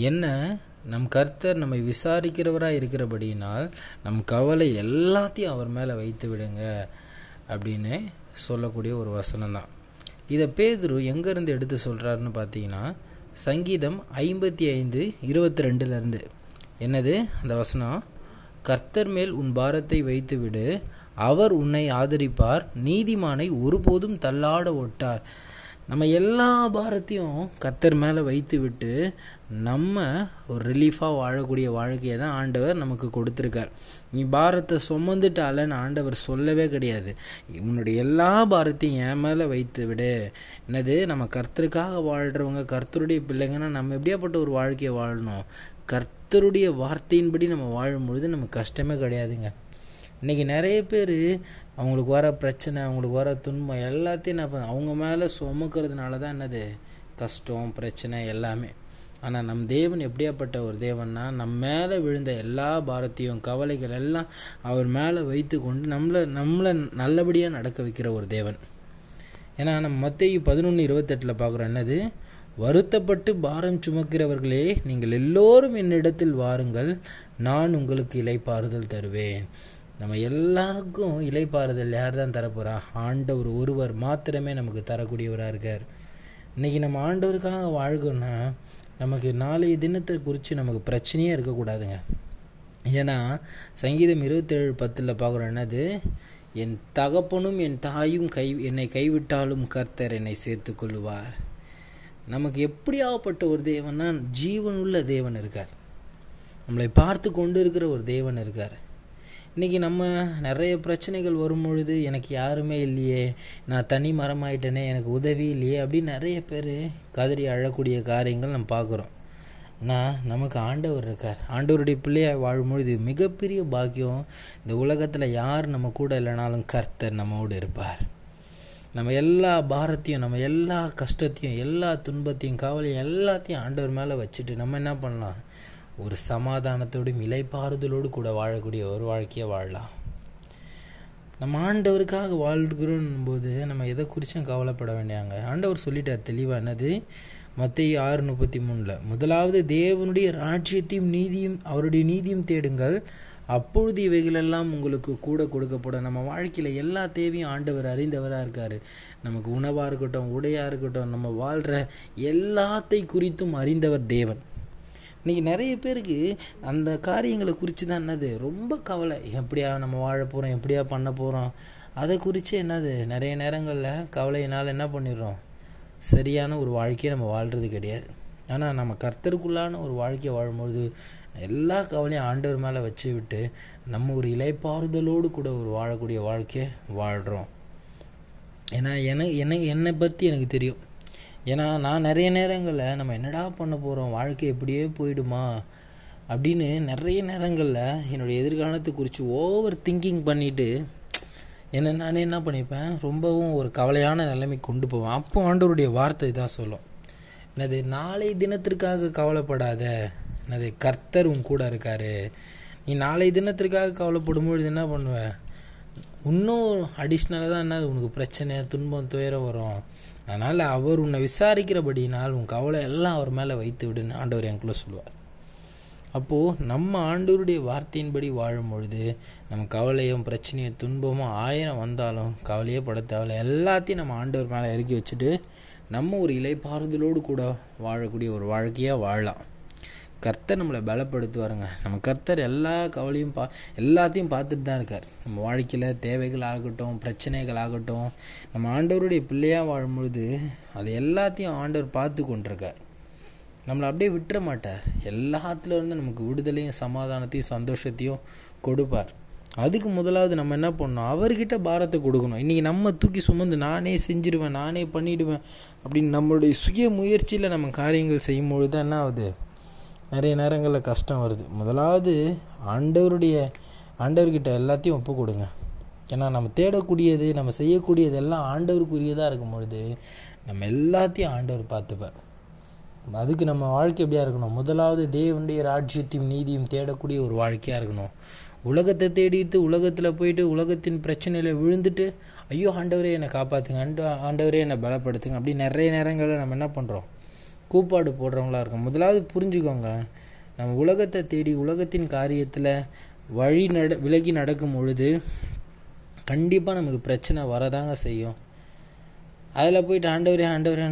என்ன? நம் கர்த்தர் நம்மை விசாரிக்கிறவராக இருக்கிறபடியினால் நம் கவலை எல்லாத்தையும் அவர் மேலே வைத்து விடுங்க அப்படின்னு சொல்லக்கூடிய ஒரு வசனம் தான் இதை பேதுரு எங்கேருந்து எடுத்து சொல்கிறாருன்னு பார்த்தீங்கன்னா சங்கீதம் ஐம்பத்தி ஐந்து இருபத்தி ரெண்டுலேருந்து என்னது அந்த வசனம்? கர்த்தர் மேல் உன் பாரத்தை வைத்து விடு அவர் உன்னை ஆதரிப்பார் நீதிமானை ஒருபோதும் தள்ளாட ஒட்டார். நம்ம எல்லா பாரத்தையும் கர்த்தர் மேலே வைத்து விட்டு நம்ம ஒரு ரிலீஃபாக வாழக்கூடிய வாழ்க்கையை தான் ஆண்டவர் நமக்கு கொடுத்துருக்கார். நீ பாரத்தை சுமந்துட்டாலன்னு ஆண்டவர் சொல்லவே கிடையாது. உன்னுடைய எல்லா பாரத்தையும் என் மேலே வைத்து விடு என்னது? நம்ம கர்த்தருக்காக வாழ்கிறவங்க கர்த்தருடைய பிள்ளைங்கன்னா நம்ம எப்படியாப்பட்ட ஒரு வாழ்க்கையை வாழணும்? கர்த்தருடைய வார்த்தையின்படி நம்ம வாழும்பொழுது நமக்கு கஷ்டமே கிடையாதுங்க. இன்றைக்கி நிறைய பேர் அவங்களுக்கு வர பிரச்சனை அவங்களுக்கு வர துன்பம் எல்லாத்தையும் நான் அவங்க மேலே சுமக்கிறதுனால தான் என்னது? கஷ்டம் பிரச்சனை எல்லாமே. ஆனால் நம் தேவன் எப்படியாப்பட்ட ஒரு தேவன்னா நம்ம மேலே விழுந்த எல்லா பாரத்தையும் கவலைகள் எல்லாம் அவர் மேலே வைத்து கொண்டு நம்மளை நம்மளை நல்லபடியாக நடக்க வைக்கிற ஒரு தேவன். ஏன்னா நம்ம மத்திய பதினொன்று இருபத்தெட்டில் பார்க்குறோம் என்னது? வருத்தப்பட்டு பாரம் சுமக்கிறவர்களே நீங்கள் எல்லோரும் என்னிடத்தில் வாருங்கள் நான் உங்களுக்கு இலைப்பாறுதல் தருவேன். நம்ம எல்லாருக்கும் இலைப்பாறுதல் யார் தான் தரப்போகிறா ஆண்டவர் ஒருவர் மாத்திரமே நமக்கு தரக்கூடியவராக இருக்கார். இன்றைக்கி நம்ம ஆண்டவருக்காக வாழ்கோன்னா நமக்கு நாளைய தினத்தை குறித்து நமக்கு பிரச்சனையே இருக்கக்கூடாதுங்க. ஏன்னா சங்கீதம் இருபத்தேழு பத்தில் பார்க்குறோம் என்னது? என் தகப்பனும் என் தாயும் கை என்னை கைவிட்டாலும் கர்த்தர் என்னை சேர்த்து கொள்ளுவார். நமக்கு எப்படியாகப்பட்ட ஒரு தேவன்னா ஜீவனுள்ள தேவன் இருக்கார். நம்மளை பார்த்து கொண்டு இருக்கிற ஒரு தேவன் இருக்கார். இன்றைக்கி நம்ம நிறைய பிரச்சனைகள் வரும் பொழுது எனக்கு யாருமே இல்லையே நான் தனி மரமாயிட்டேனே எனக்கு உதவி இல்லையே அப்படின்னு நிறைய பேர் கதறி அழக்கூடிய காரியங்கள் நம்ம பார்க்குறோம். ஆனால் நமக்கு ஆண்டவர் இருக்கார். ஆண்டவருடைய பிள்ளையாக வாழும்பொழுது மிகப்பெரிய பாக்கியம் இந்த உலகத்தில் யார் நம்ம கூட இல்லைனாலும் கர்த்தர் நம்மோடு இருப்பார். நம்ம எல்லா பாரத்தையும் நம்ம எல்லா கஷ்டத்தையும் எல்லா துன்பத்தையும் கவலையும் எல்லாத்தையும் ஆண்டவர் மேலே வச்சுட்டு நம்ம என்ன பண்ணலாம்? ஒரு சமாதானத்தோடும் இலைப்பாறுதலோடு கூட வாழக்கூடிய ஒரு வாழ்க்கையை வாழலாம். நம்ம ஆண்டவருக்காக வாழ்கிறோம் போது நம்ம எதை குறித்தும் கவலைப்பட வேண்டியாங்க. ஆண்டவர் சொல்லிட்டார் தெளிவாக என்னது? மத்திய ஆறு முப்பத்தி மூணில் முதலாவது தேவனுடைய ராஜ்யத்தையும் நீதியும் அவருடைய நீதியும் தேடுங்கள். அப்பொழுது இவைகளெல்லாம் உங்களுக்கு கூட கொடுக்கப்படும். நம்ம வாழ்க்கையில் எல்லா தேவையும் ஆண்டவர் அறிந்தவராக இருக்கார். நமக்கு உணவாக இருக்கட்டும் உடையாக இருக்கட்டும் நம்ம வாழ்கிற எல்லாத்தை குறித்தும் அறிந்தவர் தேவன். இன்றைக்கி நிறைய பேருக்கு அந்த காரியங்களை குறித்து தான் என்னது? ரொம்ப கவலை. எப்படியா நம்ம வாழ போகிறோம் எப்படியா பண்ண போகிறோம் அதை குறித்து என்னது? நிறைய நேரங்களில் கவலையினால் என்ன பண்ணிடுறோம்? சரியான ஒரு வாழ்க்கையை நம்ம வாழ்கிறது கிடையாது. ஆனால் நம்ம கர்த்தருக்குள்ளான ஒரு வாழ்க்கையை வாழும்பொழுது எல்லா கவலையும் ஆண்டவர் மேலே வச்சு விட்டு நம்ம ஒரு இலைப்பாறுதலோடு கூட ஒரு வாழக்கூடிய வாழ்க்கையை வாழ்கிறோம் ஏன்னா என என்னை என்னை பற்றி எனக்கு தெரியும். ஏன்னா நான் நிறைய நேரங்களில் நம்ம என்னடா பண்ண போகிறோம் வாழ்க்கை எப்படியே போயிடுமா? அப்படின்னு நிறைய நேரங்களில் என்னுடைய எதிர்காலத்தை குறித்து ஓவர் திங்கிங் பண்ணிவிட்டு என்ன நானே என்ன பண்ணிப்பேன்? ரொம்பவும் ஒரு கவலையான நிலைமை கொண்டு போவேன். அப்போ ஆண்டவருடைய வார்த்தை தான் சொல்லும். என்னது நாளை தினத்திற்காக கவலைப்படாத. என்னது கர்த்தர் உன் கூட இருக்கார். நீ நாளை தினத்திற்காக கவலைப்படும்பொழுது என்ன பண்ணுவேன் இன்னும் அடிஷ்னலாக தான் என்ன உனக்கு பிரச்சனை துன்பம் துயரம் வரும். அதனால் அவர் உன்னை விசாரிக்கிறபடினால் உன் கவலை எல்லாம் அவர் மேலே வைத்து விடுன்னு ஆண்டவர் எனக்குள்ளே சொல்லுவார். அப்போது நம்ம ஆண்டவருடைய வார்த்தையின்படி வாழும் பொழுது நம்ம கவலையும் பிரச்சனையும் துன்பமும் ஆயிரம் வந்தாலும் கவலையே பட தேவையில்ல. எல்லாத்தையும் நம்ம ஆண்டவர் மேலே இறக்கி வச்சுட்டு நம்ம ஒரு இலைப்பாறுதலோடு கூட வாழக்கூடிய ஒரு வாழ்க்கையாக வாழலாம். கர்த்தர் நம்மளை பலப்படுத்துவாருங்க. நம்ம கர்த்தர் எல்லா கவலையும் பா எல்லாத்தையும் பார்த்துட்டு தான் இருக்கார். நம்ம வாழ்க்கையில் தேவைகள் ஆகட்டும் பிரச்சனைகள் ஆகட்டும் நம்ம ஆண்டவருடைய பிள்ளையாக வாழும்பொழுது அது எல்லாத்தையும் ஆண்டவர் பார்த்து கொண்டிருக்கார். நம்மளை அப்படியே விட்டுற மாட்டார். எல்லாத்துலேருந்து நமக்கு விடுதலையும் சமாதானத்தையும் சந்தோஷத்தையும் கொடுப்பார். அதுக்கு முதலாவது நம்ம என்ன பண்ணணும்? அவர்கிட்ட பாரத்தை கொடுக்கணும். இன்றைக்கி நம்ம தூக்கி சுமந்து நானே செஞ்சிடுவேன் நானே பண்ணிவிடுவேன் அப்படின்னு நம்மளுடைய சுய முயற்சியில் நம்ம காரியங்கள் செய்யும்பொழுது தான் என்ன ஆகுது? நிறைய நேரங்களில் கஷ்டம் வருது. முதலாவது ஆண்டவருடைய ஆண்டவர்கிட்ட எல்லாத்தையும் ஒப்பு கொடுங்க. ஏன்னா நம்ம தேடக்கூடியது நம்ம செய்யக்கூடியது எல்லாம் ஆண்டவருக்குரியதாக இருக்கும் பொழுது நம்ம எல்லாத்தையும் ஆண்டவர் பார்த்துப்பார். அதுக்கு நம்ம வாழ்க்கை எப்படியா இருக்கணும்? முதலாவது தேவனுடைய ராஜ்யத்தையும் நீதியும் தேடக்கூடிய ஒரு வாழ்க்கையாக இருக்கணும். உலகத்தை தேடிட்டு உலகத்தில் போயிட்டு உலகத்தின் பிரச்சனையில் விழுந்துட்டு ஐயோ ஆண்டவரே என்னை காப்பாற்றுங்க அண்ட ஆண்டவரே என்னை பலப்படுத்துங்க அப்படி நிறைய நேரங்களில் நம்ம என்ன பண்ணுறோம் கூப்பாடு போடுறவங்களா இருக்கும் முதலாவது புரிஞ்சுக்கோங்க. நம்ம உலகத்தை தேடி உலகத்தின் காரியத்தில் வழி நட விலகி நடக்கும் பொழுது கண்டிப்பாக நமக்கு பிரச்சனை வரதாங்க செய்யும். அதில் போயிட்டு ஆண்டவரே ஆண்டவரே